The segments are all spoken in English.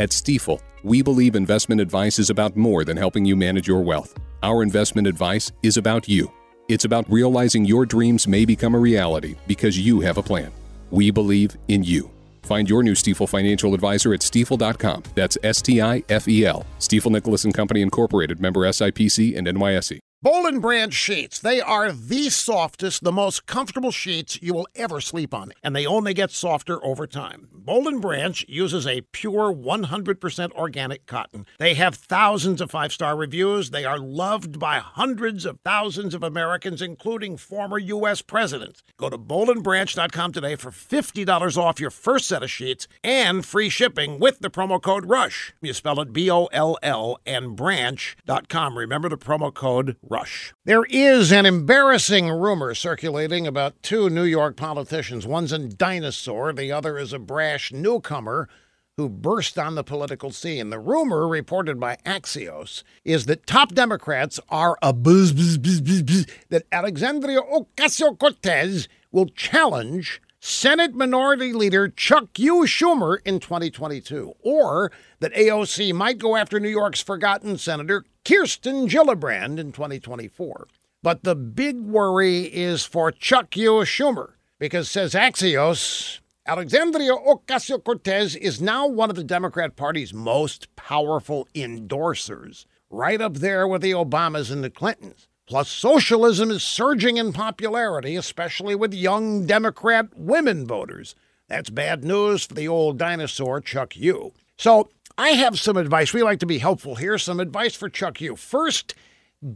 At Stifel, we believe investment advice is about more than helping you manage your wealth. Our investment advice is about you. It's about realizing your dreams may become a reality because you have a plan. We believe in you. Find your new Stifel financial advisor at stifel.com. That's S T I F E L. Stifel Nicolaus and Company Incorporated, member SIPC and NYSE. Boll and Branch sheets. They are the softest, the most comfortable sheets you will ever sleep on, and they only get softer over time. Boll and Branch uses a pure 100% organic cotton. They have thousands of five-star reviews. They are loved by hundreds of thousands of Americans, including former U.S. presidents. Go to bollandbranch.com today for $50 off your first set of sheets and free shipping with the promo code RUSH. You spell it B-O-L-L and branch.com. Remember the promo code rush. There is an embarrassing rumor circulating about two New York politicians. One's a dinosaur, the other is a brash newcomer who burst on the political scene. The rumor, reported by Axios, is that top Democrats are a buzz, buzz, buzz, buzz, buzz that Alexandria Ocasio Cortez will challenge Senate Minority Leader Chuck U. Schumer in 2022, or that AOC might go after New York's forgotten Senator Kirsten Gillibrand in 2024. But the big worry is for Chuck U. Schumer, because, says Axios, Alexandria Ocasio Cortez is now one of the Democrat Party's most powerful endorsers, right up there with the Obamas and the Clintons. Plus, socialism is surging in popularity, especially with young Democrat women voters. That's bad news for the old dinosaur, Chuck U. So, I have some advice. We like to be helpful here. Some advice for Chuck U. First,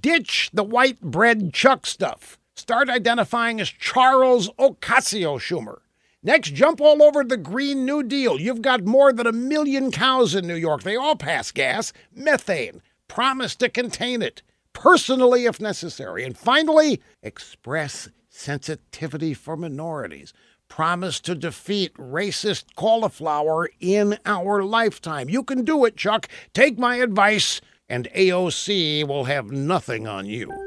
ditch the white bread Chuck stuff. Start identifying as Charles Ocasio Schumer. Next, jump all over the Green New Deal. You've got more than a million cows in New York. They all pass gas, methane. Promise to contain it personally if necessary. And finally, express sensitivity for minorities. Promise to defeat racist cauliflower in our lifetime. You can do it, Chuck. Take my advice, and AOC will have nothing on you.